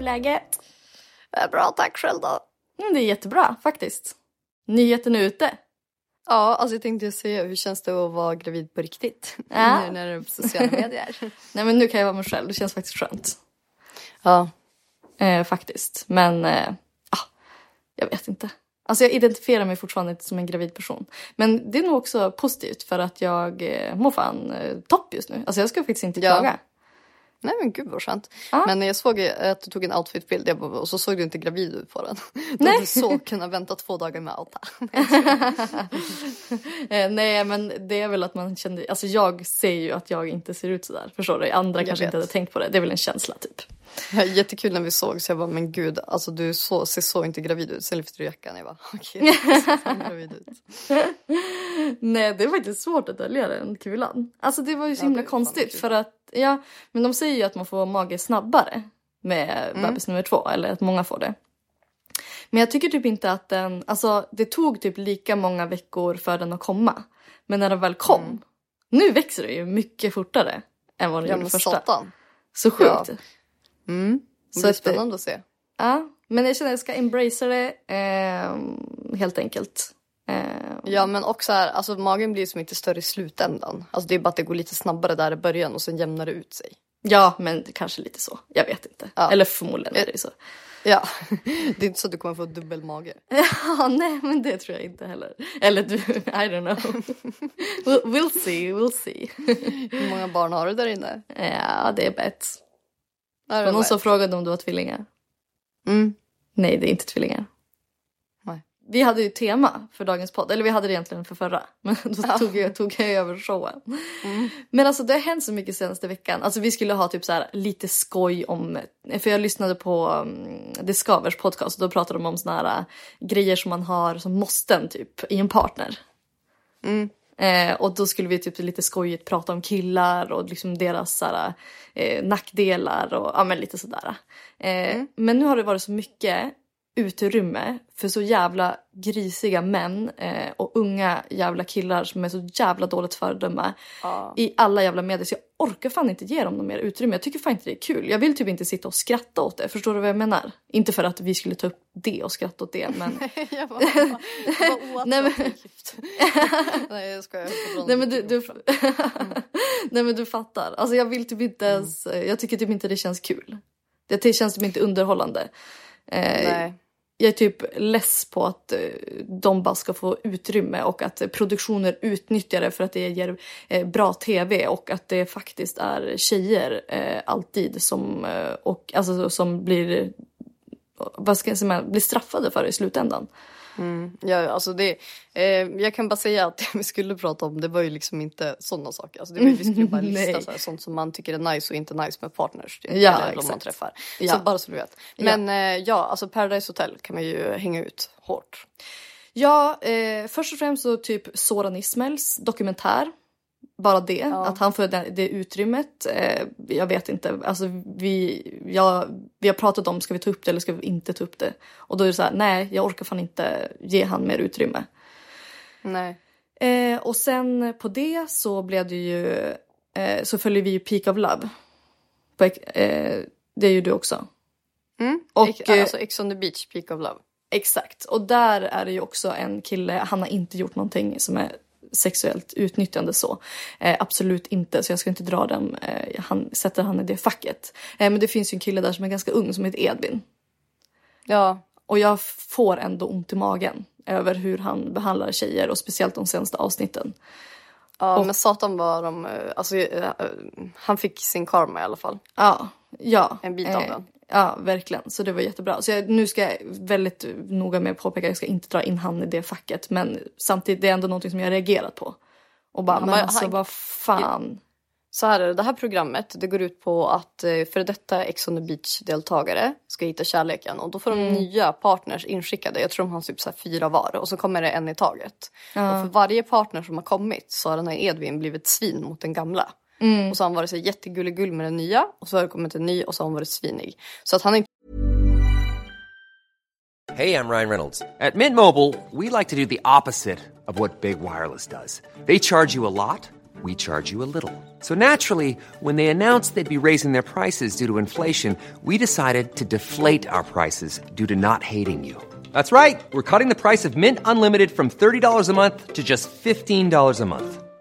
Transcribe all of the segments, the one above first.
hur är läget? Är bra, tack själv då. Mm, det är jättebra faktiskt. Nyheten är ute. Ja, alltså jag tänkte säga, hur känns det att vara gravid på riktigt? Ja. Nu när det är på sociala medier. Nej men nu kan jag vara mig själv, det känns faktiskt skönt. ja, Eh, faktiskt. Men, eh, ah, jag vet inte. Alltså jag identifierar mig fortfarande inte som en gravid person. Men det är nog också positivt för att jag eh, mår fan eh, topp just nu. Alltså jag ska faktiskt inte Ja. Nej men gud vad skönt. Ja. Men jag såg att du tog en outfitbild jag bara, och så såg du inte gravid ut på den. Du hade så kunnat vänta två dagar med outa. Eh, nej men det är väl att man kände, alltså jag ser ju att jag inte ser ut sådär. Förstår du? Andra Jag kanske inte vet. hade tänkt på det. Det är väl en känsla typ. Jättekul när vi såg så jag bara, men gud, alltså du så, ser så inte gravid ut. Sen lyfter du jackan jag bara, okej, gravid ut. Nej det är faktiskt svårt att dölja den kulan. Alltså det var ju så Ja, himla konstigt för att ja men de säger ju att man får mage snabbare med Mm. bebis nummer två eller att många får det. Men jag tycker typ inte att den, alltså det tog typ lika många veckor för den att komma. Men när den väl kom, nu växer det ju mycket fortare än vad den Mm. Ja gjorde första. satan. Så sjukt. Ja. Mm. Så det är spännande att se. Ja, men jag känner att jag ska embracea det eh, helt enkelt. Eh, Ja men också här, alltså magen blir som inte större i slutändan. Alltså det är bara att det går lite snabbare där i början och sen jämnar det ut sig. Ja, men kanske lite så. Jag vet inte. Ja. Eller förmodligen är det så. Ja, det är inte så att du kommer få dubbel mage. Ja, nej, men det tror jag inte heller. Eller du, I don't know. We'll, see, we'll see. Hur många barn har du där inne? Ja, det är bett. Det var någon som frågade om du var tvillingar. Mm. Nej, det är inte tvillingar. Vi hade ju tema för dagens podd, eller vi hade det egentligen för förra. Men då tog, jag, tog jag över showen. Men alltså det har hänt så mycket senaste veckan. Alltså vi skulle ha typ så här lite skoj om, för jag lyssnade på um, Discovers podcast och då pratade de om såna här äh, grejer som man har som måsten typ i en partner. Eh, och då skulle vi typ lite skojigt prata om killar och liksom deras såhär, eh, nackdelar och ja, men lite sådär. Eh, Men nu har det varit så mycket utrymme för så jävla grisiga män eh, och unga jävla killar som är så jävla dåligt föredöme i alla jävla medier så jag orkar fan inte ge dem något mer utrymme. Jag tycker fan inte det är kul. Jag vill typ inte sitta och skratta åt det. Förstår du vad jag menar? Inte för att vi skulle ta upp det och skratta åt det men jag bara, vad Nej, men- oattraktivt. Nej jag skojar. jag Nej men du, du... Mm. Nej men du fattar. Alltså jag vill typ inte ens, jag tycker typ inte det känns kul. Det känns typ inte underhållande. Eh, Nej. Jag är typ less på att eh, de bara ska få utrymme och att produktioner utnyttjar det för att det ger eh, bra tv och att det faktiskt är tjejer alltid som, och, alltså, som blir, vad ska jag säga, blir straffade för det i slutändan. Ja, alltså det, eh, jag kan bara säga att det vi skulle prata om det var ju liksom inte sådana saker. Alltså det var, vi skulle bara lista så här, sånt som man tycker är nice och inte nice med partners. Typ, Ja, eller de man träffar. Ja. Så bara så du vet. Men eh, ja, alltså Paradise Hotel kan man ju hänga ut hårt. Ja, eh, först och främst så typ Soran Ismails dokumentär Bara det, att han får det, det utrymmet. Eh, jag vet inte. Alltså, vi, jag, vi har pratat om ska vi ta upp det eller ska vi inte ta upp det. Och då är det så här, nej jag orkar fan inte ge han mer utrymme. Nej. Eh, och sen på det så blev det ju, eh, så följer vi ju Peak of Love. På, eh, det är ju du också. Mm. Och, eh, alltså Ex on the beach, peak of love. Exakt. Och där är det ju också en kille, han har inte gjort någonting som är sexuellt utnyttjande så. Eh, absolut inte, så jag ska inte dra den, eh, han, sätter han i det facket. Eh, men det finns ju en kille där som är ganska ung som heter Edvin. Ja, Och jag får ändå ont i magen över hur han behandlar tjejer och speciellt de senaste avsnitten. ja men satan var de, eh, alltså eh, eh, han fick sin karma i alla fall. Ja, ja. En bit av den. Ja, verkligen. Så det var jättebra. Så jag, nu ska jag väldigt noga med att påpeka att jag ska inte dra in han i det facket. Men samtidigt, det är ändå någonting som jag har reagerat på. Och bara, Ja, men men alltså han- vad fan. Så här är det, det här programmet det går ut på att eh, före detta Ex on the beach-deltagare ska hitta kärleken och då får de nya partners inskickade. Jag tror de har typ så fyra var och så kommer det en i taget. Och för varje partner som har kommit så har den här Edvin blivit svin mot den gamla. Mm. Och så har han varit så jättegullegull med den nya och så har det kommit en ny och så har han varit svinig. Så att han är Hey, I'm Ryan Reynolds. At Mint Mobile, we like to do the opposite of what Big Wireless does. They charge you a lot, we charge you a little. So naturally, when they announced they'd be raising their prices due to inflation, we decided to deflate our prices due to not hating you. That's right. We're cutting the price of Mint Unlimited from $30 a month to just $15 a month.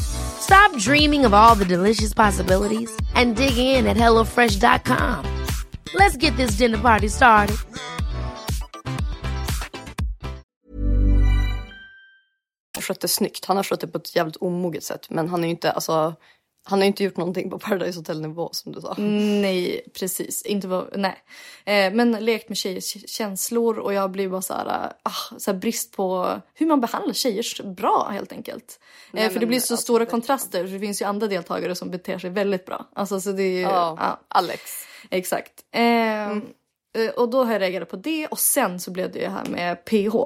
Stop dreaming of all the delicious possibilities and dig in at HelloFresh.com. Let's get this dinner party started. skött det snyggt. Han har skött det på ett jävligt omoget sätt. Men han är ju inte, alltså, han har ju inte gjort någonting på Paradise Hotel-nivå som du sa. Nej, precis. Inte vad, nej. Eh, men lekt med tjejers känslor och jag blir bara så här, ah, så här brist på hur man behandlar tjejer bra helt enkelt. Nej, eh, för det blir så stora kontraster för det finns ju andra deltagare som beter sig väldigt bra. Alltså så det är ju, Ja, ja. Alex. Exakt. Ehm, eh, Och då har jag reagerat på det och sen så blev det ju här med PH.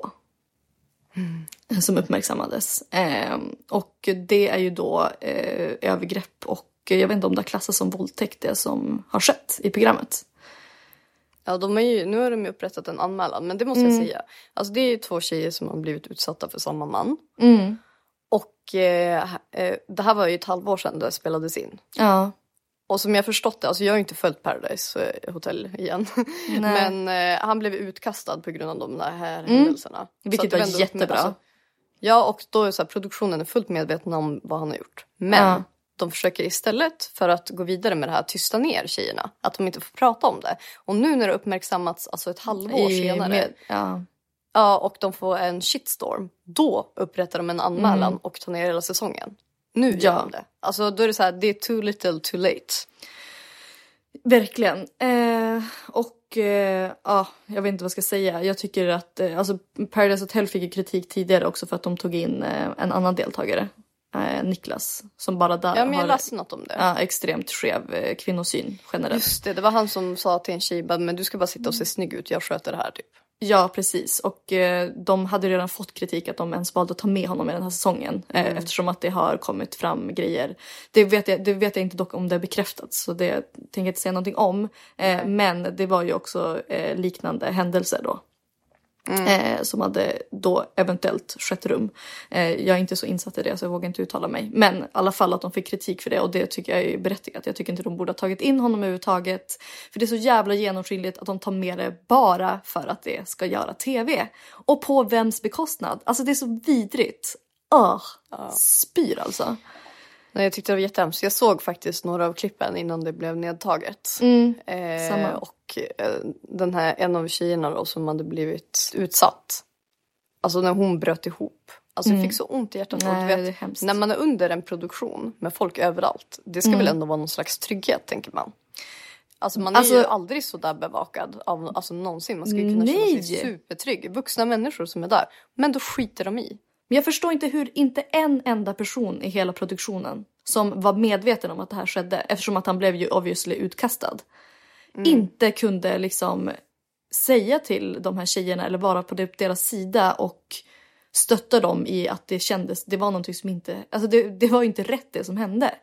Som uppmärksammades. Ehm, och det är ju då eh, övergrepp och jag vet inte om det klassas som våldtäkt det som har skett i programmet. Ja, de är ju, nu har de ju upprättat en anmälan, men det måste jag säga. Alltså det är ju två tjejer som har blivit utsatta för samma man. Och eh, eh, det här var ju ett halvår sedan det spelades in. Ja. Och som jag förstått det, alltså jag har inte följt Paradise eh, Hotel igen. Men eh, han blev utkastad på grund av de där här händelserna. Mm. Vilket att det var jättebra. alltså, ja, och då är så här, produktionen är fullt medveten om vad han har gjort. Men Ja. de försöker istället för att gå vidare med det här tysta ner tjejerna. Att de inte får prata om det. Och nu när det uppmärksammats alltså ett halvår I- senare. med- ja. Ja, och de får en shitstorm. Då upprättar de en anmälan och tar ner hela säsongen. Nu gör Ja. de det. Alltså då är det så här, det är too little too late. Verkligen. Eh, och eh, ja, jag vet inte vad jag ska säga. Jag tycker att eh, alltså Paradise Hotel fick kritik tidigare också för att de tog in eh, en annan deltagare. Eh, Niklas. Som bara där Ja, men jag har något om det. ja, extremt skev eh, kvinnosyn generellt. Just det, det var han som sa till en tjej men du ska bara sitta och se snygg ut, jag sköter det här typ. Ja, precis. Och eh, de hade redan fått kritik att de ens valde att ta med honom i den här säsongen. Eh, Eftersom att det har kommit fram grejer. Det vet, jag, det vet jag inte dock om det är bekräftat så det tänker jag inte säga någonting om. Eh, men det var ju också eh, liknande händelser då. Eh, som hade då eventuellt skett rum. Eh, jag är inte så insatt i det så jag vågar inte uttala mig. Men i alla fall att de fick kritik för det och det tycker jag är berättigat. Jag tycker inte de borde ha tagit in honom överhuvudtaget. För det är så jävla genomskinligt att de tar med det bara för att det ska göra tv. Och på vems bekostnad? Alltså det är så vidrigt. Öh, spyr alltså. Nej, jag tyckte det var jättehemskt. Jag såg faktiskt några av klippen innan det blev nedtaget. eh, samma. Och eh, den här, en av tjejerna då som hade blivit utsatt. Alltså när hon bröt ihop Alltså jag fick så ont i hjärtat. Nej, du vet, när man är under en produktion med folk överallt. Det ska väl ändå vara någon slags trygghet tänker man. Alltså man är Alltså- ju aldrig så där bevakad av alltså någonsin. Man ska ju kunna känna sig Nej. supertrygg. Vuxna människor som är där. Men då skiter de i. Men jag förstår inte hur inte en enda person i hela produktionen som var medveten om att det här skedde, eftersom att han blev ju obviously utkastad, inte kunde liksom säga till de här tjejerna eller vara på deras sida och stötta dem i att det kändes, det var någonting som inte, alltså det, det var inte rätt det som hände.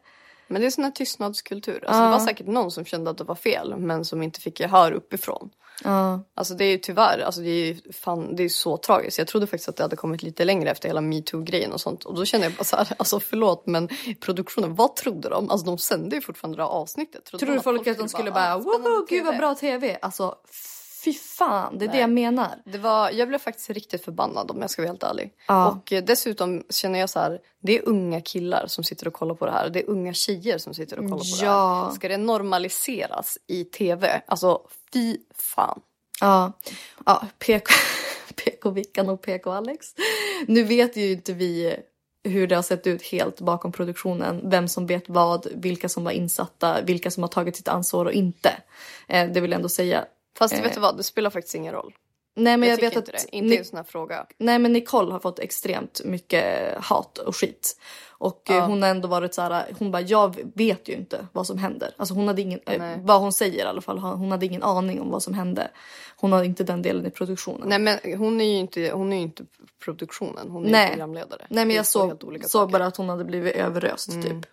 Men det är sån här tystnadskultur. Alltså det var säkert någon som kände att det var fel men som inte fick gehör uppifrån. Ja. Alltså det är ju tyvärr, alltså det är ju fan, det är så tragiskt. Jag trodde faktiskt att det hade kommit lite längre efter hela metoo-grejen och sånt. Och då kände jag bara så här, alltså förlåt men produktionen, vad trodde de? Alltså de sände ju fortfarande det här avsnittet. Trodde Tror de du folk att de skulle bara, "Ah, spännande woho, gud vad TV?" bra tv? Alltså fy fan, det är det jag menar. Det var, jag blev faktiskt riktigt förbannad om jag ska vara helt ärlig. Ja. Och eh, dessutom känner jag så här, det är unga killar som sitter och kollar på det här. Det är unga tjejer som sitter och kollar på det Ja. här. Ska det normaliseras i tv? Alltså fy fan. Ja, ja PK, PK-Vickan och PK-Alex. Nu vet ju inte vi hur det har sett ut helt bakom produktionen. Vem som vet vad, vilka som var insatta, vilka som har tagit sitt ansvar och inte. Eh, det vill jag ändå säga. Fast Eh. vet du vad, det spelar faktiskt ingen roll. Nej men jag, jag, vet tycker att inte det. Inte Ni- en sån här fråga. Nej men Nicole har fått extremt mycket hat och skit. Och eh, hon har ändå varit så här, hon bara jag vet ju inte vad som händer. Alltså hon hade ingen, Nej. vad hon säger i alla fall, hon hade ingen aning om vad som hände. Hon hade inte den delen i produktionen. Nej men hon är ju inte, hon är ju inte produktionen, hon är Nej. ju programledare. Nej men jag såg, såg bara att hon hade blivit överöst typ.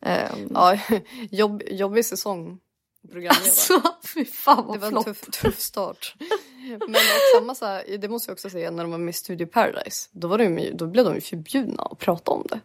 Ehm, Ja, jobb, jobbig säsong. Programledare. Alltså fy fan vad Det var en flopp. tuff, tuff start. Men samma så här, det måste jag också säga när de var med i Studio Paradise. Då, var de, då blev de ju förbjudna att prata om det.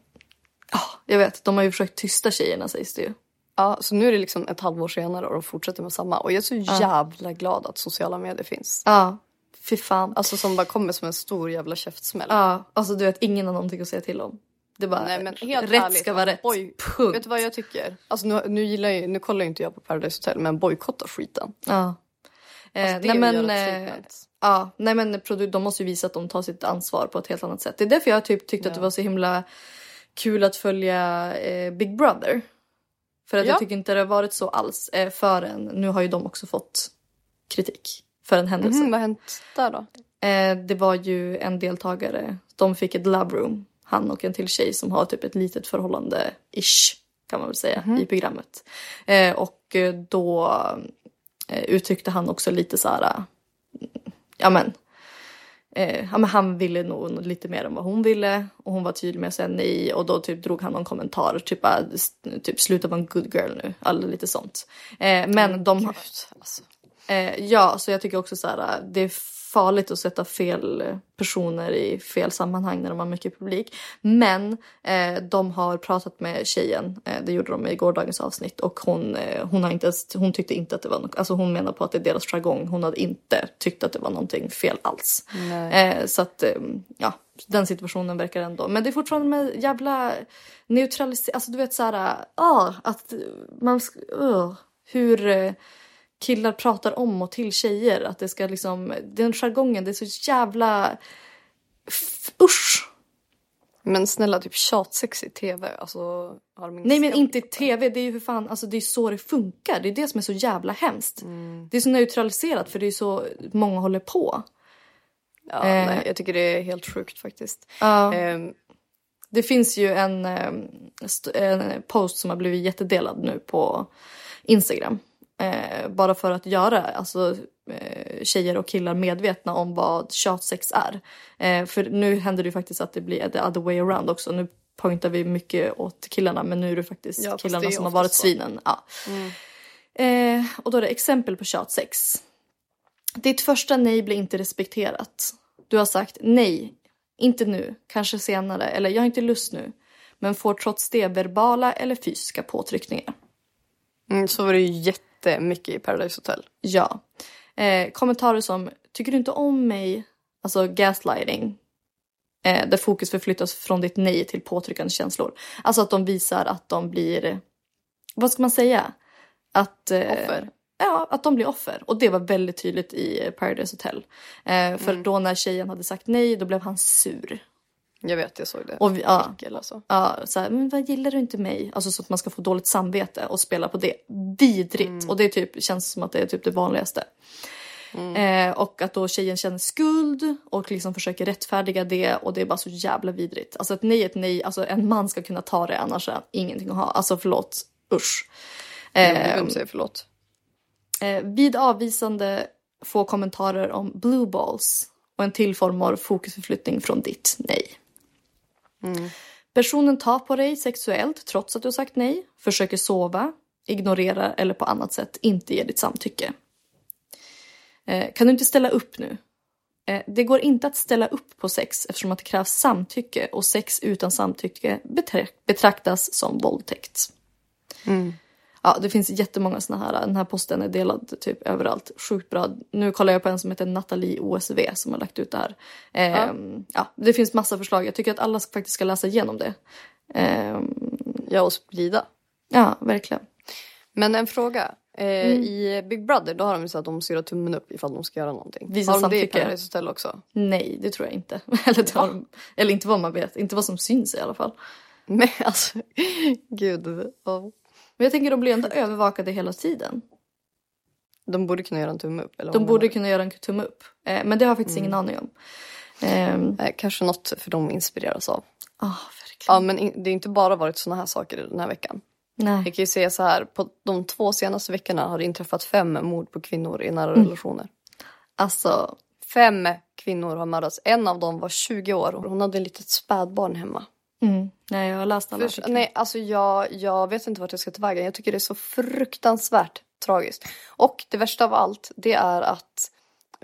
Jag vet, de har ju försökt tysta tjejerna sägs det ju. Ja, så nu är det liksom ett halvår senare och de fortsätter med samma. Och jag är så jävla glad att sociala medier finns. Ja, fy fan. Alltså som bara kommer som en stor jävla käftsmäll. Ja, alltså du vet ingen har någonting att säga till om. Det bara Nej men helt rätt ärligt, ska vara rätt. Boy, Punkt. vet du vad jag tycker? Alltså nu, nu, gillar jag, nu kollar inte jag på Paradise Hotel men bojkotta skiten. Ja. Eh, Alltså, det nej, men, eh, ja, nej men de måste ju visa att de tar sitt ansvar på ett helt annat sätt. Det är därför jag typ tyckte att det var så himla kul att följa eh, Big Brother. För att Ja. jag tycker inte det har varit så alls eh, förrän, nu har ju de också fått kritik för en händelse. Mhm, vad har hänt där då? Eh, det var ju en deltagare, de fick ett love room, han och en till tjej som har typ ett litet förhållande, ish, kan man väl säga, i programmet. Eh, och eh, då eh, uttryckte han också lite så här, eh, ja men, eh, ja men han ville nog lite mer än vad hon ville och hon var tydlig med att säga nej och då typ drog han någon kommentar, typ, typ sluta vara en good girl nu, eller lite sånt. Eh, men de, Gud, alltså. Eh, ja, så jag tycker också så här, det är farligt att sätta fel personer i fel sammanhang när de har mycket publik. Men eh, de har pratat med tjejen, eh, det gjorde de i gårdagens avsnitt och hon, eh, hon, har inte, ens- hon tyckte inte att det var något, alltså hon menar på att det är deras jargong. Hon hade inte tyckt att det var någonting fel alls. Eh, så att, eh, ja, den situationen verkar ändå. Men det är fortfarande med jävla neutralisering, alltså du vet så här, ah, att man, uh, hur eh, killar pratar om och till tjejer. Att det ska liksom, den jargongen, det är så jävla... Usch! Men snälla typ tjatsex i tv. Alltså, har de Nej men inte i tv, det är ju för fan, alltså det är så det funkar. Det är det som är så jävla hemskt. Det är så neutraliserat för det är så många håller på. Ja, Eh. nej, jag tycker det är helt sjukt faktiskt. Ja. Ehm, Det finns ju en, eh, en post som har blivit jättedelad nu på Instagram. Eh, bara för att göra alltså, eh, tjejer och killar medvetna om vad tjatsex är. Eh, för nu händer det ju faktiskt att det blir the other way around också. Nu pointar vi mycket åt killarna men nu är det faktiskt Ja, killarna som har varit så. svinen. Ja. Eh, och då är det exempel på tjatsex. Ditt första nej blir inte respekterat. Du har sagt nej, inte nu, kanske senare eller jag har inte lust nu. Men får trots det verbala eller fysiska påtryckningar. Mm, så var det ju jättemycket i Paradise Hotel. Ja. Eh, kommentarer som tycker du inte om mig? Alltså gaslighting. Eh, där fokus förflyttas från ditt nej till påtryckande känslor. Alltså att de visar att de blir, vad ska man säga? Att, eh, Offer. Ja, att de blir offer. Och det var väldigt tydligt i Paradise Hotel. Eh, för då när tjejen hade sagt nej, då blev han sur. Jag vet, jag såg det. Och vi, ja, alltså. ja, så här, men vad gillar du inte mig? Alltså så att man ska få dåligt samvete och spela på det. Vidrigt. Och det typ, känns som att det är typ det vanligaste. Eh, och att då tjejen känner skuld och liksom försöker rättfärdiga det och det är bara så jävla vidrigt. Alltså ett nej är ett nej, alltså en man ska kunna ta det annars är ingenting att ha. Alltså förlåt, usch. Eh, vill säga förlåt. Eh, vid avvisande få kommentarer om blue balls och en till form av fokusförflyttning från ditt nej. Personen tar på dig sexuellt trots att du har sagt nej, försöker sova, ignorerar eller på annat sätt inte ger ditt samtycke. Eh, kan du inte ställa upp nu? Eh, det går inte att ställa upp på sex eftersom att det krävs samtycke och sex utan samtycke betrakt betraktas som våldtäkt. Mm. Ja, det finns jättemånga såna här. Den här posten är delad typ överallt. Sjukt bra. Nu kollar jag på en som heter Nathalie OSV som har lagt ut det här. Ehm, ja. det finns massa förslag. Jag tycker att alla faktiskt ska läsa igenom det. Ehm, Ja, och sprida. ja, verkligen. Men en fråga. Eh, Mm. I Big Brother då har de ju så att de ser tummen upp ifall de ska göra någonting. Visa har de det i samtycke. Paradise Hotel också? Nej, det tror jag inte. eller, har de, eller inte vad man vet. Inte vad som syns i alla fall. Men alltså, gud. ja. Men jag tänker de blir ändå övervakade hela tiden. De borde kunna göra en tumme upp. Eller De borde kunna göra en tumme upp. Eh, men det har jag faktiskt ingen aning om. Ehm, Eh, kanske något för dem inspireras av. ah, verkligen. Ja, men in, det har inte bara varit såna här saker den här veckan. Nej. Jag kan ju säga så här, på de två senaste veckorna har det inträffat fem mord på kvinnor i nära Mm. relationer. Alltså, Fem kvinnor har mördats. En av dem var 20 år och hon hade ett litet spädbarn hemma. Mm, nej jag har läst alla För, nej, alltså jag, jag vet inte vart jag ska ta vägen. Jag tycker det är så fruktansvärt tragiskt. Och det värsta av allt, det är att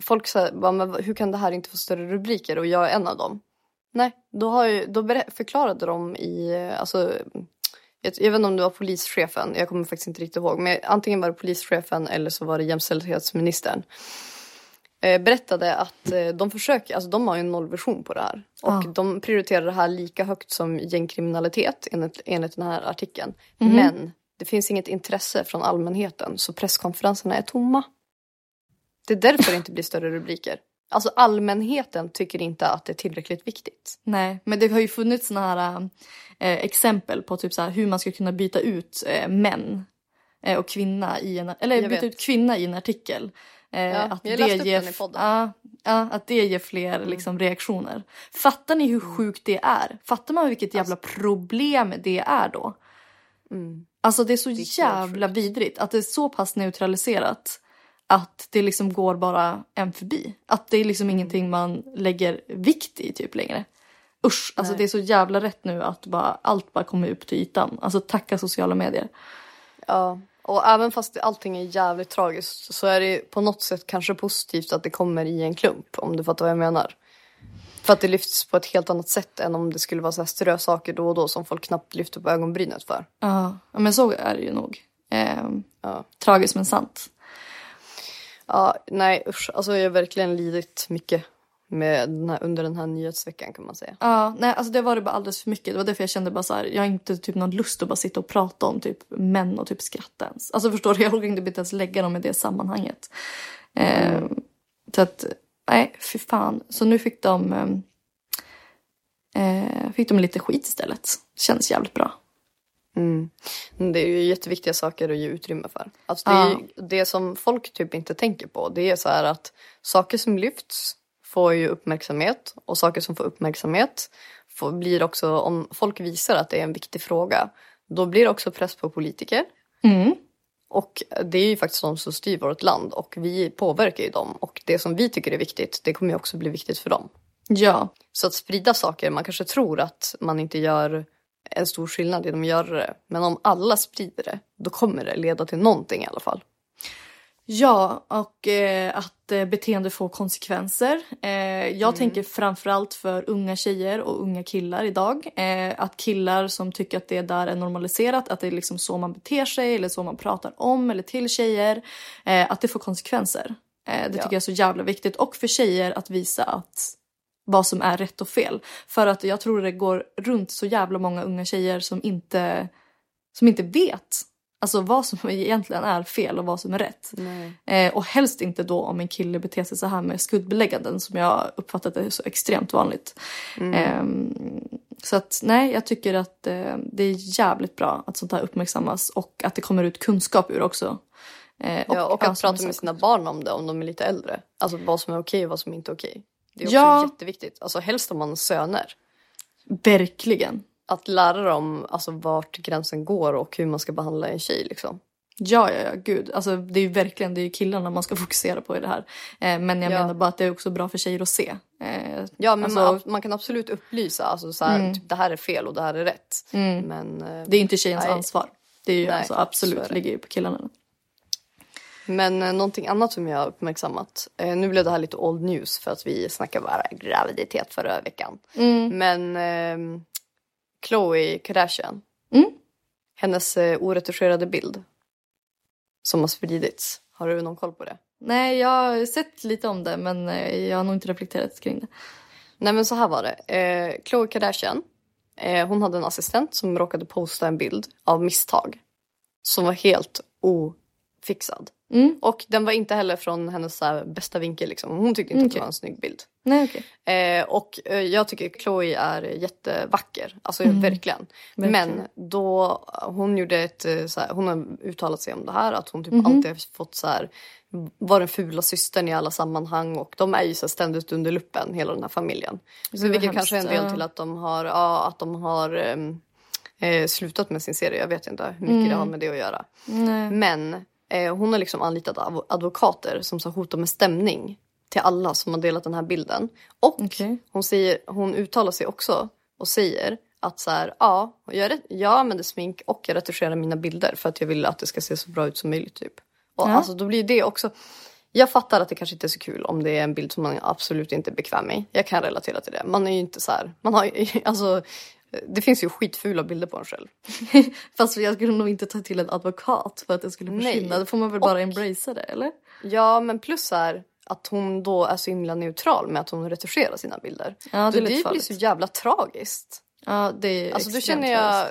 folk säger, men hur kan det här inte få större rubriker? Och jag är en av dem. Nej, då, har ju, då förklarade de i, alltså, jag, jag vet inte om det var polischefen, jag kommer faktiskt inte riktigt ihåg. Men antingen var det polischefen eller så var det jämställdhetsministern. Eh, berättade att eh, de försöker, alltså de har ju en nollvision på det här. Och Ja. de prioriterar det här lika högt som gängkriminalitet enligt, enligt den här artikeln. Men det finns inget intresse från allmänheten så presskonferenserna är tomma. Det är därför det inte blir större rubriker. Alltså allmänheten tycker inte att det är tillräckligt viktigt. Nej, men det har ju funnits såna här eh, exempel på typ så hur man ska kunna byta ut eh, män och kvinna i en, eller byta ut kvinna i en artikel. Eh, Ja, att det ger. Mm. Ja, ja, att det ger fler liksom, reaktioner. Fattar ni hur sjukt det är? Fattar man vilket jävla problem det är då? Alltså det är så Mm. helt jävla vidrigt att det är så pass neutraliserat att det liksom går bara en förbi. Att det är liksom Mm. ingenting man lägger vikt i typ längre. Usch, alltså det är så jävla rätt nu att bara, allt bara kommer upp till ytan. Alltså tacka sociala medier. Ja, och även fast allting är jävligt tragiskt så är det på något sätt kanske positivt att det kommer i en klump om du fattar vad jag menar. För att det lyfts på ett helt annat sätt än om det skulle vara så här strösaker då och då som folk knappt lyfter på ögonbrynet för. Ja, ja, men så är det ju nog. Ehm, Ja. Tragiskt men sant. Ja, nej usch, alltså jag har verkligen lidit mycket med den här, under den här nyhetsveckan kan man säga. Ja, nej, alltså det var det bara alldeles för mycket. Det var därför jag kände bara så här, jag har inte typ någon lust att bara sitta och prata om typ män och typ skratta ens. Alltså förstår du, jag orkar inte ens lägga dem i det sammanhanget. Eh, så att, nej, fy fan. Så nu fick de, eh, fick de lite skit istället. Känns jävligt bra. Mm. Det är ju jätteviktiga saker att ge utrymme för. Alltså det, är ju, det som folk typ inte tänker på det är så här att saker som lyfts får ju uppmärksamhet och saker som får uppmärksamhet får, blir också, om folk visar att det är en viktig fråga, då blir det också press på politiker. Och det är ju faktiskt de som styr vårt land och vi påverkar ju dem och det som vi tycker är viktigt, det kommer ju också bli viktigt för dem. Ja, Så att sprida saker, man kanske tror att man inte gör en stor skillnad genom att göra det. Men om alla sprider det, då kommer det leda till någonting i alla fall. Ja, och eh, att eh, beteende får konsekvenser. Eh, jag tänker framförallt för unga tjejer och unga killar idag. Eh, att killar som tycker att det där är normaliserat, att det är liksom så man beter sig eller så man pratar om eller till tjejer. Eh, att det får konsekvenser. Eh, det tycker jag är så jävla viktigt. Och för tjejer att visa att vad som är rätt och fel. För att jag tror det går runt så jävla många unga tjejer som inte, som inte vet Alltså vad som egentligen är fel och vad som är rätt. Eh, och helst inte då om en kille beter sig så här med skuldbelägganden som jag uppfattat är så extremt vanligt. Eh, så att nej, jag tycker att eh, det är jävligt bra att sånt här uppmärksammas och att det kommer ut kunskap ur också. Eh, Ja, och ja, att som prata med sina barn om det om de är lite äldre. Alltså vad som är okej och vad som inte är okej. Det är också Ja. jätteviktigt. Alltså helst om man söner. Verkligen. Att lära dem alltså, vart gränsen går och hur man ska behandla en tjej liksom. Ja, ja, ja, gud. Alltså, det är ju verkligen det är killarna man ska fokusera på i det här. Eh, men jag Ja. menar bara att det är också bra för tjejer att se. Eh, Ja men Alltså- man, man kan absolut upplysa. Alltså så här, typ, det här är fel och det här är rätt. Men, eh, det är inte tjejens Nej. ansvar. Det är ju Nej, alltså, absolut, det. ligger ju på killarna. men eh, någonting annat som jag har uppmärksammat. Eh, nu blev det här lite old news för att vi snackade bara graviditet förra veckan. Men eh, Khloe Kardashian. Mm. Hennes eh, oretuscherade bild. Som har spridits. Har du någon koll på det? Nej, jag har sett lite om det men eh, jag har nog inte reflekterat kring det. Nej men så här var det. Eh, Khloe Kardashian. Eh, hon hade en assistent som råkade posta en bild av misstag. Som var helt ofixad. Mm. Och den var inte heller från hennes här, bästa vinkel. Liksom. Hon tyckte inte att det var en snygg bild. Nej, okej. Eh, och eh, jag tycker Chloe är jättevacker. Alltså verkligen. Verkligen. Men då hon gjorde ett eh, så här, hon har uttalat sig om det här att hon typ alltid har fått så här var den fula systern i alla sammanhang och de är ju så ständigt under luppen hela den här familjen. Så vilket kanske är en hemskt. del till att de har, ja, att de har ehm, eh, slutat med sin serie. Jag vet inte hur mycket det har med det att göra. Nej. Men eh, hon har liksom anlitat advokater som så hotar med stämning till alla som har delat den här bilden. Och Okej. hon, säger, hon uttalar sig också och säger att så här, ja, jag, jag använder smink och jag retuscherar mina bilder för att jag vill att det ska se så bra ut som möjligt. Typ. Och Ja. alltså, då blir det också... Jag fattar att det kanske inte är så kul om det är en bild som man absolut inte är bekväm med. Jag kan relatera till det. Man är ju inte så här... Man har alltså, det finns ju skitfula bilder på en själv. Fast jag skulle nog inte ta till en advokat för att det skulle Nej. försvinna. Då får man väl bara Och- embracea det, eller? Ja, men plus är att hon då är så himla neutral med att hon retuscherar sina bilder. Ja, det det blir farligt. så jävla tragiskt. Ja, det är Alltså då känner jag,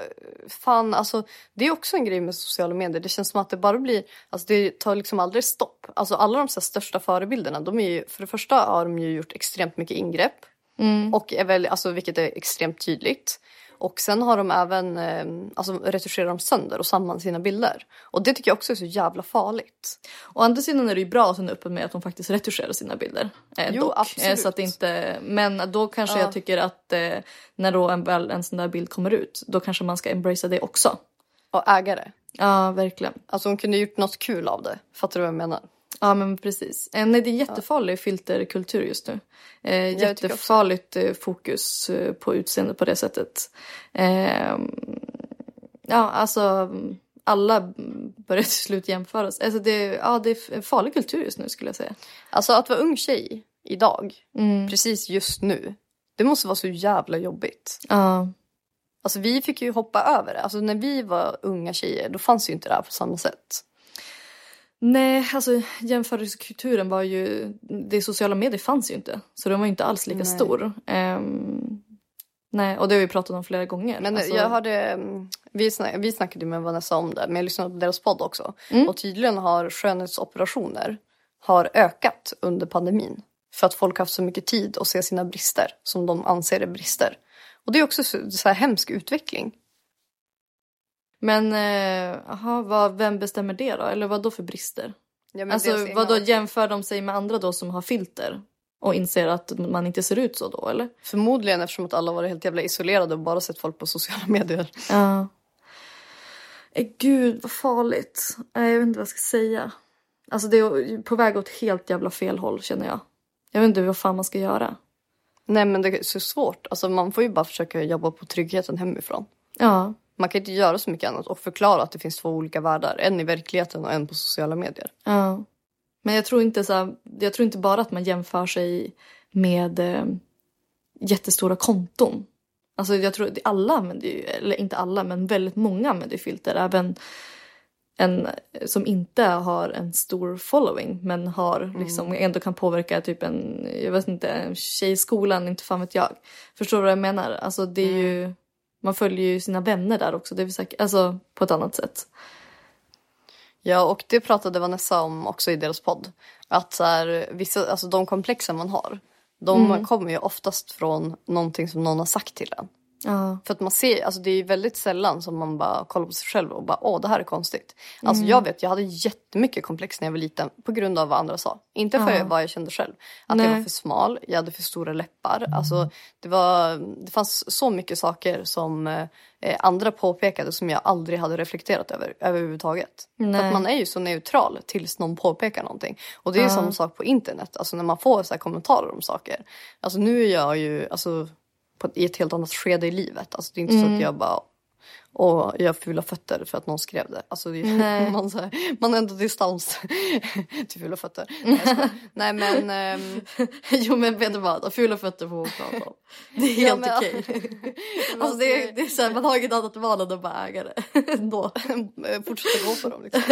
fan alltså det är också en grej med sociala medier. Det känns som att det bara blir, alltså det tar liksom aldrig stopp. Alltså alla de så största förebilderna, de är ju, för det första har de ju gjort extremt mycket ingrepp. Mm. Och är väl, alltså vilket är extremt tydligt. Och sen har de även, eh, alltså retuscherar de sönder och samman sina bilder. Och det tycker jag också är så jävla farligt. Å andra sidan är det ju bra att hon är öppen med att hon faktiskt retuscherar sina bilder. Eh, Jo, dock. absolut. Eh, så att det inte, men då kanske jag tycker att eh, när då en, en sån där bild kommer ut, då kanske man ska embracea det också. Och ägare. Ja, verkligen. Alltså hon kunde gjort något kul av det. Fattar du vad jag menar? Ja, men precis. Eh, nej, det är jättefarlig filterkultur just nu. Eh, jättefarligt eh, fokus eh, på utseende på det sättet. Eh, ja, alltså alla börjar till slut jämföras. Alltså det, ja, det är en farlig kultur just nu skulle jag säga. Alltså att vara ung tjej idag, Mm. precis just nu. Det måste vara så jävla jobbigt. Ja. Alltså vi fick ju hoppa över det. Alltså när vi var unga tjejer då fanns ju inte det här på samma sätt. Nej, alltså jämförelsekulturen var ju... Det sociala medier fanns ju inte. Så den var inte alls lika Nej. stor. Ehm, nej, och det har vi pratat om flera gånger. Men alltså, jag hörde, mm, vi, snack, vi snackade med Vanessa om det men jag lyssnade på deras podd också. Mm. Och tydligen har skönhetsoperationer har ökat under pandemin. För att folk har haft så mycket tid att se sina brister som de anser är brister. Och det är också så, så här hemsk utveckling. Men eh, aha, vad, vem bestämmer det då? Eller vad då för brister? Ja, Alltså vad då jämför de sig med andra då som har filter? Och inser att man inte ser ut så då eller? Förmodligen eftersom att alla varit helt jävla isolerade och bara sett folk på sociala medier. Ja. Eh, Gud vad farligt. Eh, Jag vet inte vad jag ska säga. Alltså det är på väg åt helt jävla fel håll känner jag. Jag vet inte vad fan man ska göra. Nej men det är så svårt. Alltså man får ju bara försöka jobba på tryggheten hemifrån. Ja. Man kan inte göra så mycket annat och förklara att det finns två olika världar. En i verkligheten och en på sociala medier. Ja. Men jag tror inte så här, jag tror inte bara att man jämför sig med eh, jättestora konton. Alltså jag tror att alla använder ju, eller inte alla men väldigt många använder ju filter. Även en som inte har en stor following men har liksom ändå kan påverka typ en, jag vet inte, en tjej i skolan, inte fan vet jag. Förstår du vad jag menar? Alltså det är ju, man följer ju sina vänner där också. Det väl säkert, alltså på ett annat sätt. Ja, och det pratade Vanessa om också i deras podd. Att så här, vissa, alltså de komplexen man har, de kommer ju oftast från någonting som någon har sagt till en. Ja. För att man ser, alltså det är väldigt sällan som man bara kollar på sig själv och bara åh det här är konstigt. Alltså jag vet, jag hade jättemycket komplex när jag var liten på grund av vad andra sa. Inte för vad jag kände själv. Att jag Nej. var för smal, jag hade för stora läppar. Alltså det, var, det fanns så mycket saker som eh, andra påpekade som jag aldrig hade reflekterat över överhuvudtaget. För Nej. att man är ju så neutral tills någon påpekar någonting. Och det är ju samma sak på internet, alltså när man får så här kommentarer om saker. Alltså nu är jag ju, alltså på, i ett helt annat skede i livet. Alltså det är inte så Mm. att jag bara och jag har fula fötter för att någon skrev det. Alltså det är, Nej. man, så här, man har ändå distans till fula fötter. Nej. Nej men ehm, jo men vet du vad, fula fötter får hon prata om. Det är Ja, helt men- okej. alltså det är, det är så här, man har inget annat val än att bara äga det. Ändå. eh, fortsätta gå på dem liksom.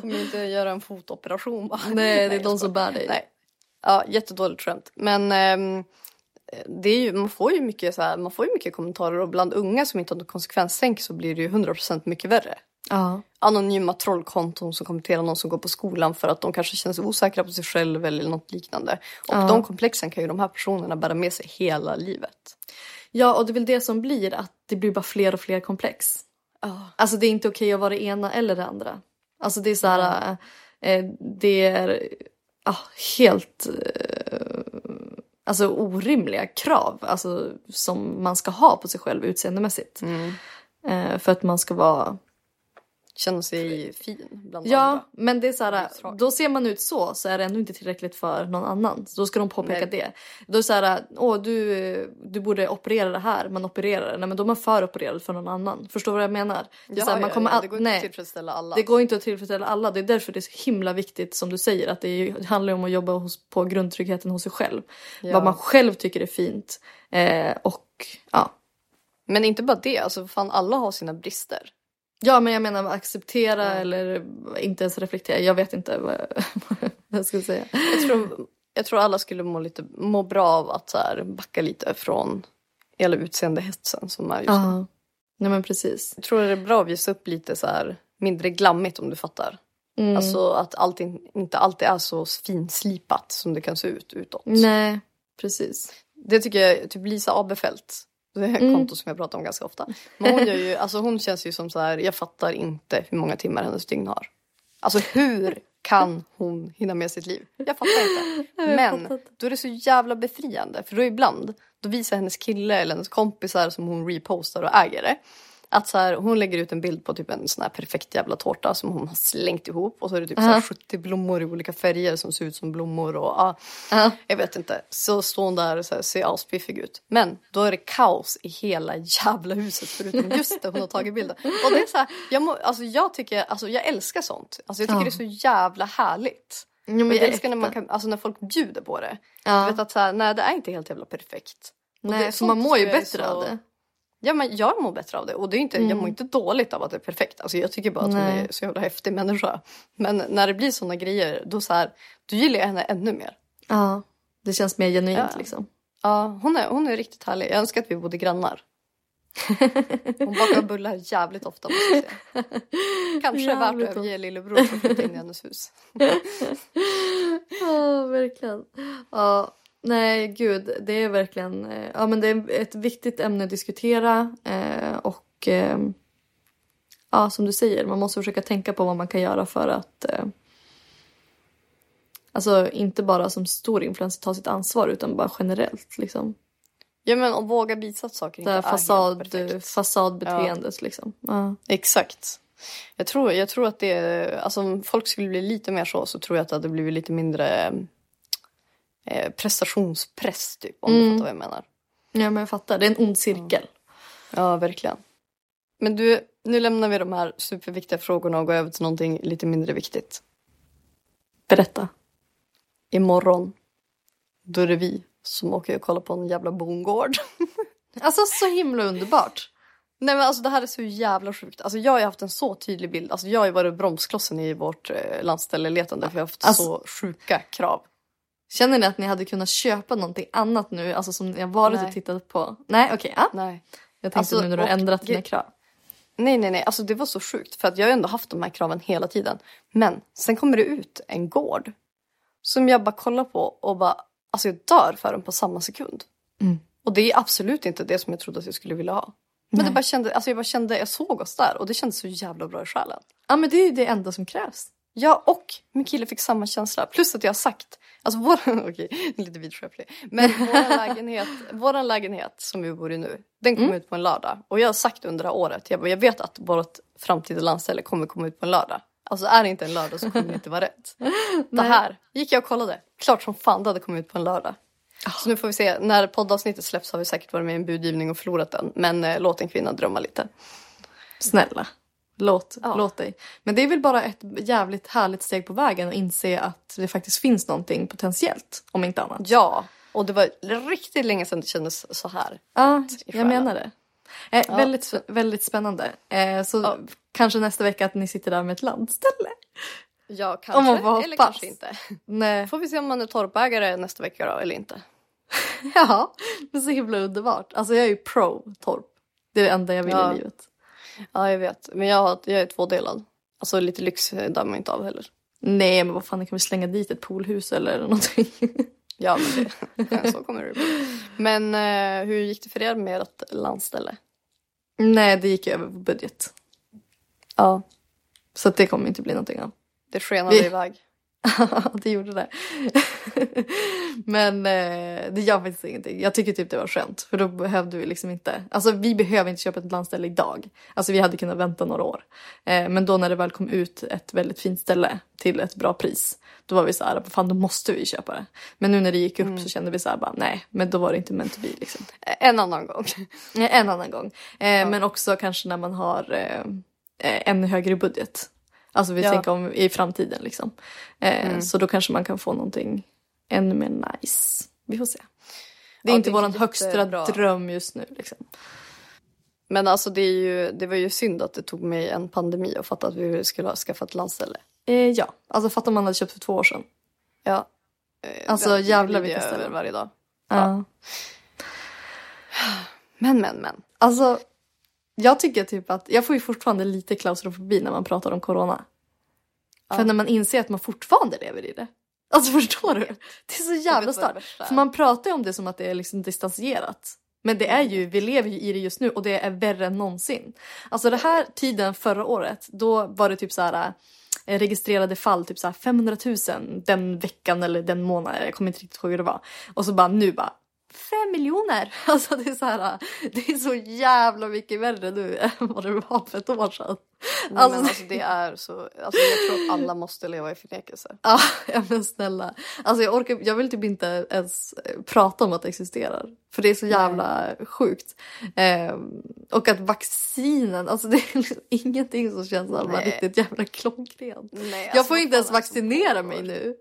Kommer inte göra en fotoperation bara. Nej det är jag de som bär dig. Nej. Ja, jättedåligt skämt. Men ehm, det är ju, man får ju mycket så här, man får ju mycket kommentarer och bland unga som inte har något konsekvenstänk så blir det ju 100% mycket värre. Ja. Anonyma trollkonton som kommenterar någon som går på skolan för att de kanske känner sig osäkra på sig själv eller något liknande. Och de komplexen kan ju de här personerna bära med sig hela livet. ja och det är väl det som blir att det blir bara fler och fler komplex. Alltså det är inte okej att vara det ena eller det andra. Alltså det är så här, eh, det är ah, helt eh, alltså orimliga krav alltså, som man ska ha på sig själv utseendemässigt. Eh, för att man ska vara Känner sig fin bland Ja, andra. men det är så här, då ser man ut så så är det ändå inte tillräckligt för någon annan. Så då ska de påpeka Nej. det. Då är det så här, åh du, du borde operera det här, man opererar det. Nej men då är man föropererad för någon annan. Förstår du vad jag menar? Det, Ja, här, man ja, kommer ja, det går inte att tillfredsställa alla. Det går inte att tillfredsställa alla. Det är därför det är så himla viktigt som du säger att det, är, det handlar om att jobba hos, på grundtryggheten hos sig själv. Ja. Vad man själv tycker är fint. Eh, och ja. Men inte bara det, alltså fan alla har sina brister. Ja men jag menar acceptera eller inte ens reflektera. Jag vet inte vad jag, vad jag ska säga. Jag tror, jag tror alla skulle må, lite, må bra av att så här, backa lite från hela utseendehetsen som är just nu. Ja. Nej men precis. Jag tror det är bra att visa upp lite så här mindre glammigt om du fattar. Mm. Alltså att allting inte alltid är så finslipat som det kan se ut utåt. Nej, precis. Det tycker jag, typ Lisa Abefelt. Det är Mm. ett konto som jag pratar om ganska ofta. Men hon, gör ju, alltså hon känns ju som så här, jag fattar inte hur många timmar hennes dygn har. Alltså hur kan hon hinna med sitt liv? Jag fattar inte. Men då är det så jävla befriande. För då ibland, då visar hennes kille eller hennes kompisar som hon repostar och äger det. Att så här, hon lägger ut en bild på typ en sån här perfekt jävla tårta som hon har slängt ihop. Och så är det typ så här 70 blommor i olika färger som ser ut som blommor. Och, ah, Jag vet inte. Så står hon där och så här, ser aspiffig ut. Men då är det kaos i hela jävla huset förutom just det hon har tagit bilden. Och det är så här, jag, må, alltså, jag, tycker, alltså, jag älskar sånt. Alltså, jag tycker det är så jävla härligt. Ja, men och jag älskar när, man kan, alltså, när folk bjuder på det. Ja. Vet att så här, nej det är inte helt jävla perfekt. Och Nej, för man mår ju bättre så- av det. Ja men jag mår bättre av det och det är inte, jag mår inte dåligt av att det är perfekt. Alltså jag tycker bara att hon Nej. är så jävla häftig människa. Men när det blir såna grejer då så här, då gillar jag henne ännu mer. Ja, det känns mer genuint Ja. liksom. Ja, hon är, hon är riktigt härlig. Jag önskar att vi bodde grannar. Hon bakar bullar jävligt ofta måste jag säga. Kanske värt Jävligt att överge lillebror för att flytta in i hennes hus. Ja, verkligen. Ja, nej gud, det är verkligen, eh, ja men det är ett viktigt ämne att diskutera eh, och eh, ja som du säger, man måste försöka tänka på vad man kan göra för att eh, Alltså inte bara som stor influencer ta sitt ansvar utan bara generellt liksom. Ja men och våga visa att saker Det inte här är fasad, helt fasadbeteendet liksom. Ja. Exakt. Jag tror, jag tror att det, alltså om folk skulle bli lite mer så så tror jag att det hade blivit lite mindre eh, prestationspress typ om du fattar vad jag menar. ja men jag fattar, det är en ond cirkel. Ja, verkligen. Men du, nu lämnar vi de här superviktiga frågorna och går över till någonting lite mindre viktigt. Berätta. Imorgon, då är det vi som åker och kollar på en jävla bondgård. Alltså så himla underbart. Nej men alltså det här är så jävla sjukt. Alltså jag har ju haft en så tydlig bild. Alltså jag har ju varit bromsklossen i vårt eh, landställe letande för jag har haft Alltså- så sjuka krav. Känner ni att ni hade kunnat köpa någonting annat nu? Alltså som ni har varit Nej. och tittat på? Nej okej, ja. Nej. Jag tänkte Alltså, nu när du har ändrat dina krav. Nej, nej, nej. Alltså det var så sjukt. För att jag har ändå haft de här kraven hela tiden. Men sen kommer det ut en gård. Som jag bara kollar på och bara, alltså jag dör för den på samma sekund. Och det är absolut inte det som jag trodde att jag skulle vilja ha. Men det bara kände, alltså jag bara kände, jag såg oss där och det kändes så jävla bra i själen. Ja men det är ju det enda som krävs. Ja, och min kille fick samma känsla. Plus att jag har sagt, alltså vår, okej, lite vidskeplig. Men vår lägenhet, våran lägenhet som vi bor i nu, den kom ut på en lördag. Och jag har sagt under det här året, jag, jag vet att vårt framtida landställe kommer komma ut på en lördag. Alltså är det inte en lördag så kommer det inte vara rätt. det här gick jag och kollade. Klart som fan det hade kommit ut på en lördag. Så nu får vi se, när poddavsnittet släpps har vi säkert varit med i en budgivning och förlorat den. Men eh, låt en kvinna drömma lite. Snälla. Låt, Ja. låt dig. Men det är väl bara ett jävligt härligt steg på vägen att inse att det faktiskt finns någonting potentiellt. Om inte annat. Ja, och det var riktigt länge sedan det kändes så här. Ja, jag menar det. Eh, Ja, väldigt, väldigt spännande. Eh, så Ja. kanske nästa vecka att ni sitter där med ett landställe. Ja, Om kanske. man får Eller kanske inte. Nej. Får vi se om man är torpägare nästa vecka då, eller inte. Ja, det är så himla underbart. Alltså jag är ju pro torp. Det är det enda jag vill i livet. Ja, jag vet. Men jag, har, jag är tvådelad. Alltså lite lyx dör man inte av heller. Nej men vad fan, kan väl slänga dit ett poolhus eller någonting. Ja, men det, så kommer det bli. Men eh, hur gick det för er med ert landställe? Nej, det gick över på budget. Ja. Så det kommer inte bli någonting av. Det skenade Vi- iväg. det gjorde det. Men eh, det gör faktiskt ingenting. Jag tycker typ det var skönt. För då behövde vi liksom inte. Alltså vi behöver inte köpa ett landställe idag. Alltså vi hade kunnat vänta några år. Eh, men då när det väl kom ut ett väldigt fint ställe till ett bra pris. Då var vi så här, fan då måste vi köpa det. Men nu när det gick upp så kände vi så här bara nej. Men då var det inte meant to be liksom. En annan gång. Eh, En annan gång. Eh, Men också kanske när man har eh, eh, ännu högre budget. Alltså vi Ja. tänker om i framtiden liksom. Eh, Så då kanske man kan få någonting ännu mer nice. Vi får se. Det är Ja, inte det våran högsta jättebra. dröm just nu liksom. Men alltså det, är ju, det var ju synd att det tog mig en pandemi att fatta att vi skulle ha skaffat landställe. Eh, ja, alltså fatta om man hade köpt för två år sedan. Ja. Alltså, det jävlar vilka ställen. varje dag. Ja. Men, men, men. Alltså, jag tycker typ att jag får ju fortfarande lite klaustrofobi när man pratar om corona. För när man inser att man fortfarande lever i det. Alltså förstår du? Det är så jävla starkt. är. För man pratar ju om det som att det är liksom distanserat. Men det är ju, vi lever ju i det just nu och det är värre än någonsin. Alltså det här tiden förra året, då var det typ så här eh, registrerade fall, typ så här 500 000 den veckan eller den månaden, jag kommer inte riktigt ihåg hur det var. Och så bara nu bara fem miljoner! Alltså det är så här, det är så jävla mycket värre nu än vad det var för ett år sedan. Nej, Alltså- men alltså det är så, alltså jag tror att alla måste leva i förnekelse. Ja, men snälla. Alltså jag orkar, jag vill typ inte ens eh, prata om att det existerar. För det är så jävla sjukt. Ehm, och att vaccinen, alltså det är liksom ingenting som känns så Nej. riktigt jävla klockrent. Nej, jag alltså, får vad inte ens vaccinera mig nu.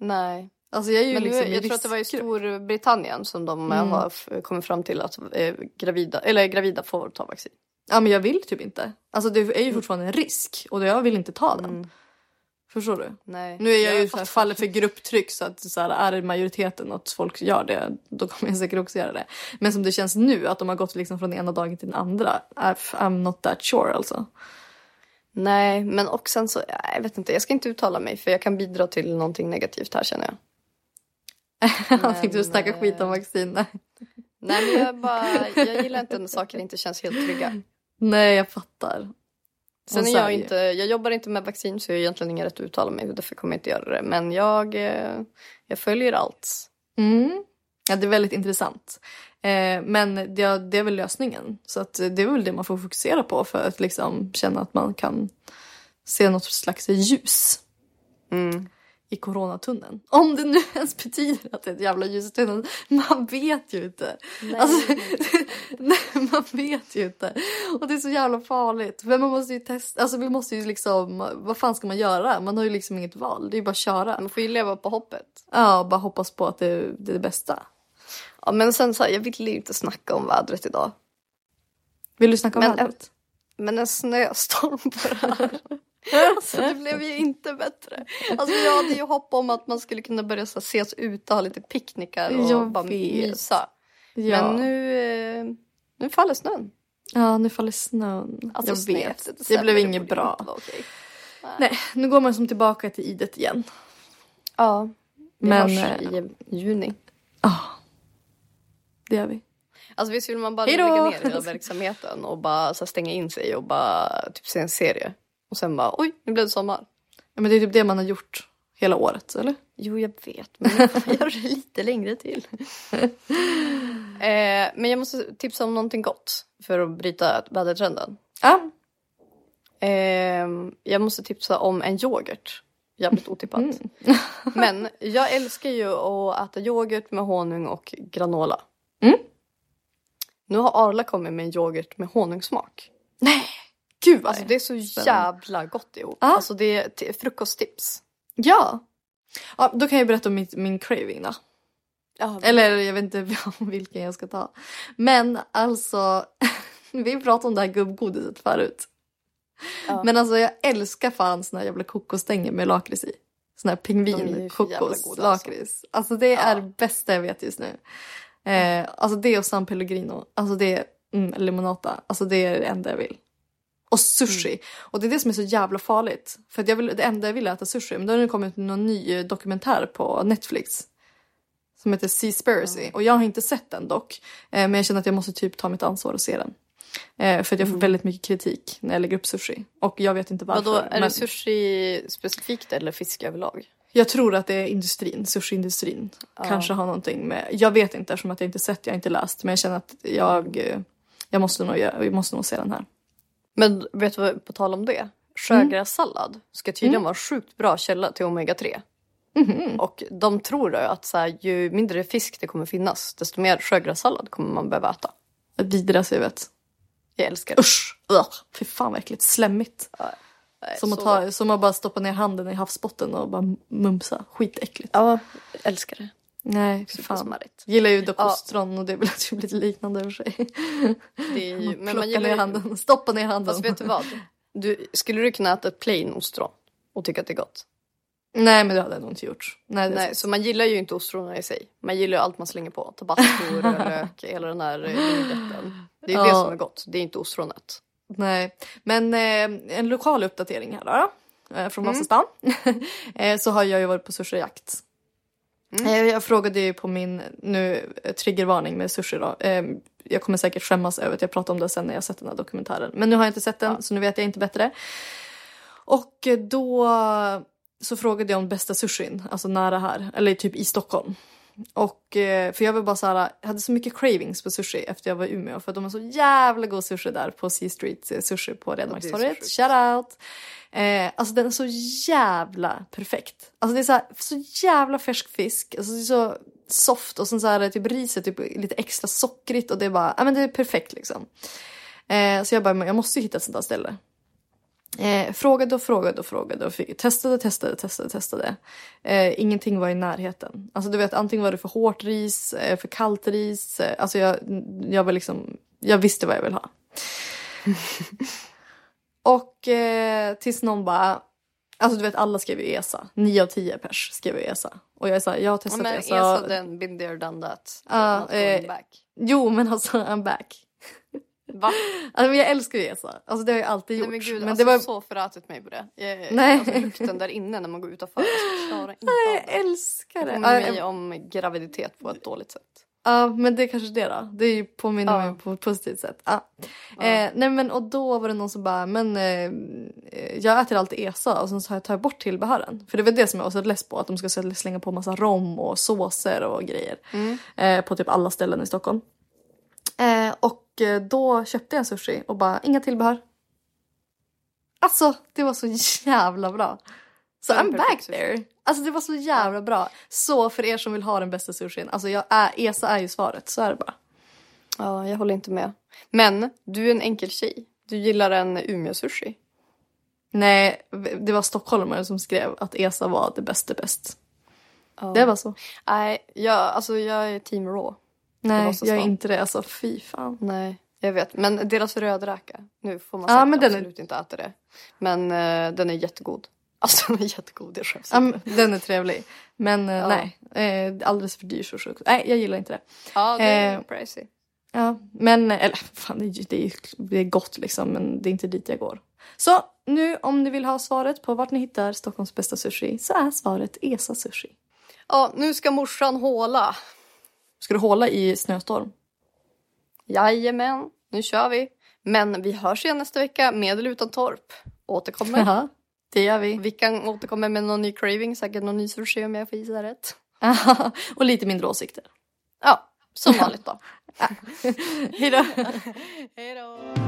Nej. Alltså jag ju Men nu, liksom i jag tror att det var i. Storbritannien som de Mm. har kommit fram till att eh, gravida, eller gravida får ta vaccin. Ja men jag vill typ inte. Alltså det Mm. är ju fortfarande en risk och jag vill inte ta den. Förstår du? Nej. Nu är jag ju Jag så här, fattar. faller för grupptryck så att så här, är majoriteten att folk gör det då kommer jag säkert också göra det. Men som det känns nu att de har gått liksom från ena dagen till den andra. I'm not that sure alltså. Nej, men och sen så, jag vet inte, jag ska inte uttala mig för jag kan bidra till någonting negativt här känner jag. Jag tänkte du snacka skit om vaccin. Nej. Nej men jag bara, jag gillar inte när saker inte känns helt trygga. Nej jag fattar. Sen är jag inte, jag jobbar inte med vaccin så jag har egentligen ingen rätt att uttala mig därför kommer jag inte göra det. Men jag, eh, jag följer allt. Mm. Ja, det är väldigt intressant. Eh, men det, det är väl lösningen. Så att det är väl det man får fokusera på för att liksom känna att man kan se något slags ljus Mm. I coronatunneln. Om det nu ens betyder att det är ett jävla ljus i tunneln. Man vet ju inte. Alltså, nej, man vet ju inte. Och det är så jävla farligt. Men man måste ju testa. Alltså vi måste ju liksom. Vad fan ska man göra? Man har ju liksom inget val. Det är ju bara att köra. Man får ju leva på hoppet. Ja, och bara hoppas på att det, är det bästa. Ja, men sen så här, jag vill ju inte snacka om vädret idag. Vill du snacka om Men- vädret? Men en snöstorm på det här. Alltså det blev ju inte bättre. Alltså jag hade ju hopp om att man skulle kunna börja så här, ses ute och ha lite picknickar och Jag bara vet. mysa. Ja. Men nu, eh, nu faller snön. Ja, nu faller snön. Alltså, jag vet. Det blev inget bra. inte vara okej. Nej, nu går man som tillbaka till idet igen. Ja. Vi Men, hörs eh, i juni. Det gör vi. Alltså visst vill man bara Hejdå! lägga ner hela verksamheten och bara så här, stänga in sig och bara typ se en serie. Och sen bara oj, nu blev det sommar. Ja, men det är typ det man har gjort hela året, eller? Jo, jag vet, men jag får göra det lite längre till. eh, men jag måste tipsa om någonting gott för att bryta vädertrenden. Ja. Eh, jag måste tipsa om en yoghurt. Jävligt otippat. Men jag älskar ju att äta yoghurt med honung och granola. Mm. Nu har Arla kommit med en yoghurt med honungssmak. Gud vad Alltså det är så jävla gott ihop. Ja. Alltså det är frukosttips. Ja. ja. Då kan jag berätta om mitt, min craving då. Ja, Eller jag vet inte vilken jag ska ta. Men alltså, vi pratade om det här gubbgodiset förut. Ja. Men alltså jag älskar fan såna här jävla kokosstänger med lakrits i. Såna här pingvin, kokos, goda, lakrits. Alltså det är det bästa jag vet just nu. Eh, alltså det och San Pellegrino. Alltså det är mm, limonata. Alltså det är det enda jag vill. Och sushi. Mm. Och det är det som är så jävla farligt. För att jag vill, det enda jag vill är att äta sushi. Men då har det kommit någon ny dokumentär på Netflix. Som heter Seaspiracy. Och jag har inte sett den dock. Eh, men jag känner att jag måste typ ta mitt ansvar och se den. Eh, för att jag får väldigt mycket kritik när jag lägger upp sushi. Och jag vet inte varför. Vadå, är men det sushi specifikt eller fisk överlag? Jag tror att det är industrin, sushiindustrin. Kanske har någonting med... Jag vet inte eftersom att jag inte sett, jag har inte läst. Men jag känner att jag, eh, jag, måste, nog, jag måste nog se den här. Men vet du vad, på tal om det? Sjögrässallad ska tydligen vara sjukt bra källa till omega-3. Och de tror då att så här, ju mindre fisk det kommer finnas desto mer sjögrässallad kommer man behöva äta. Det vidrigaste jag vet. Jag älskar det. Usch! Ugh. Fy fan vad äckligt. Slemmigt. Nej, Som att, ta, som att bara stoppa ner handen i havsbotten och bara mumsa. Skitäckligt. Ja, älskar det. Nej, Super fan. smarrigt. Gillar ju dock Ja. ostron och det väl typ lite liknande för sig. Det är ju, men Plocka man gillar ner handen, stoppa ner handen. Fast vet du vad? Du, skulle du kunna äta ett plain ostron och tycka att det är gott? Nej men det hade jag nog inte gjort. Nej, Nej, så man gillar ju inte ostronen i sig. Man gillar ju allt man slänger på. Tabasco, rödlök, hela den här eh, vinägretten. Det är ju det Ja. som är gott. Det är inte ostronet. Nej, men eh, en lokal uppdatering här då. Eh, från Vasastan. eh, så har jag ju varit på sushijakt. Eh, jag frågade ju på min nu eh, triggervarning med sushi då. Eh, jag kommer säkert skämmas över att jag pratar om det sen när jag sett den här dokumentären. Men nu har jag inte sett den så nu vet jag inte bättre. Och då så frågade jag om bästa sushin, alltså nära här, eller typ i Stockholm. Och eh, för jag var bara så här, jag hade så mycket cravings på sushi efter jag var i Umeå för de har så jävla god sushi där på Sea Street eh, Sushi på Redmarkstorget. Shout out! Eh, alltså den är så jävla perfekt. Alltså det är så, här, så jävla färsk fisk, alltså det är så soft och sen så här typ riset typ lite extra sockrigt och det är bara, ja men det är perfekt liksom. Eh, så jag bara, jag måste ju hitta ett sånt där ställe. Eh, frågade och frågade och frågade och fick, testade, testade, testade, testade. Eh, ingenting var i närheten. Alltså du vet, antingen var det för hårt ris, eh, för kallt ris. Eh, alltså jag, jag var liksom, jag visste vad jag ville ha. och eh, tills någon bara, alltså du vet alla skrev ju ESA. 9 av 10 pers skrev ju ESA. Och jag är såhär, jag har Ja, testat men ESA. Esa den, been there, done that. Ja, going eh, back. Jo men alltså I'm back. Va? Alltså, jag älskar ju ESA. Alltså det har jag alltid gjort. Nej, men gud, men alltså, det var... så förrätit mig på det. Jag, Nej. Alltså, lukten där inne när man går utanför. Jag klarar inte Jag av det. älskar Det det. påminner mig om graviditet på ett dåligt sätt. Ja, men det är kanske det då. Det är ju påminner Ja. mig på ett positivt sätt. Ja. Eh, nej men och då var det någon som bara, men eh, jag äter alltid ESA och sen så tar jag bort tillbehören. För det var det som jag var så less på, att de ska slänga på massa rom och såser och grejer. Eh, på typ alla ställen i Stockholm. Eh, och eh, då köpte jag sushi och bara, inga tillbehör. Alltså det var så jävla bra. Så en I'm back there. Alltså det var så jävla bra. Så för er som vill ha den bästa sushin, alltså jag är, ESA är ju svaret, så är det bara. Ja, jag håller inte med. Men du är en enkel tjej. Du gillar en Umeå-sushi. Nej, det var stockholmare som skrev att ESA var det bästa bäst. Ja. Det var så. Nej, jag, alltså, jag är team raw. Nej, jag är inte det. Alltså fy fan. Nej, jag vet. Men deras rödräka. Nu får man Ja, men den är- absolut inte äta det. Men eh, den är jättegod. Alltså den är jättegod. Jag skäms men den är trevlig. Men eh, Ja. nej, eh, alldeles för dyr sushi också. Nej, jag gillar inte det. Ja, det är pricey. Ja, men eller fan det, är det, är, det är gott liksom men det är inte dit jag går. Så nu om ni vill ha svaret på vart ni hittar Stockholms bästa sushi så är svaret ESA Sushi. Ja, nu ska morsan håla. Ska du hålla i snöstorm? Jajamän, nu kör vi. Men vi hörs igen nästa vecka med eller utan torp. Återkommer. Ja, det gör vi. Vi kan återkomma med någon ny craving, säkert någon ny sushi om jag får gissa rätt. Och lite mindre åsikter. Ja, som vanligt då. Hej då!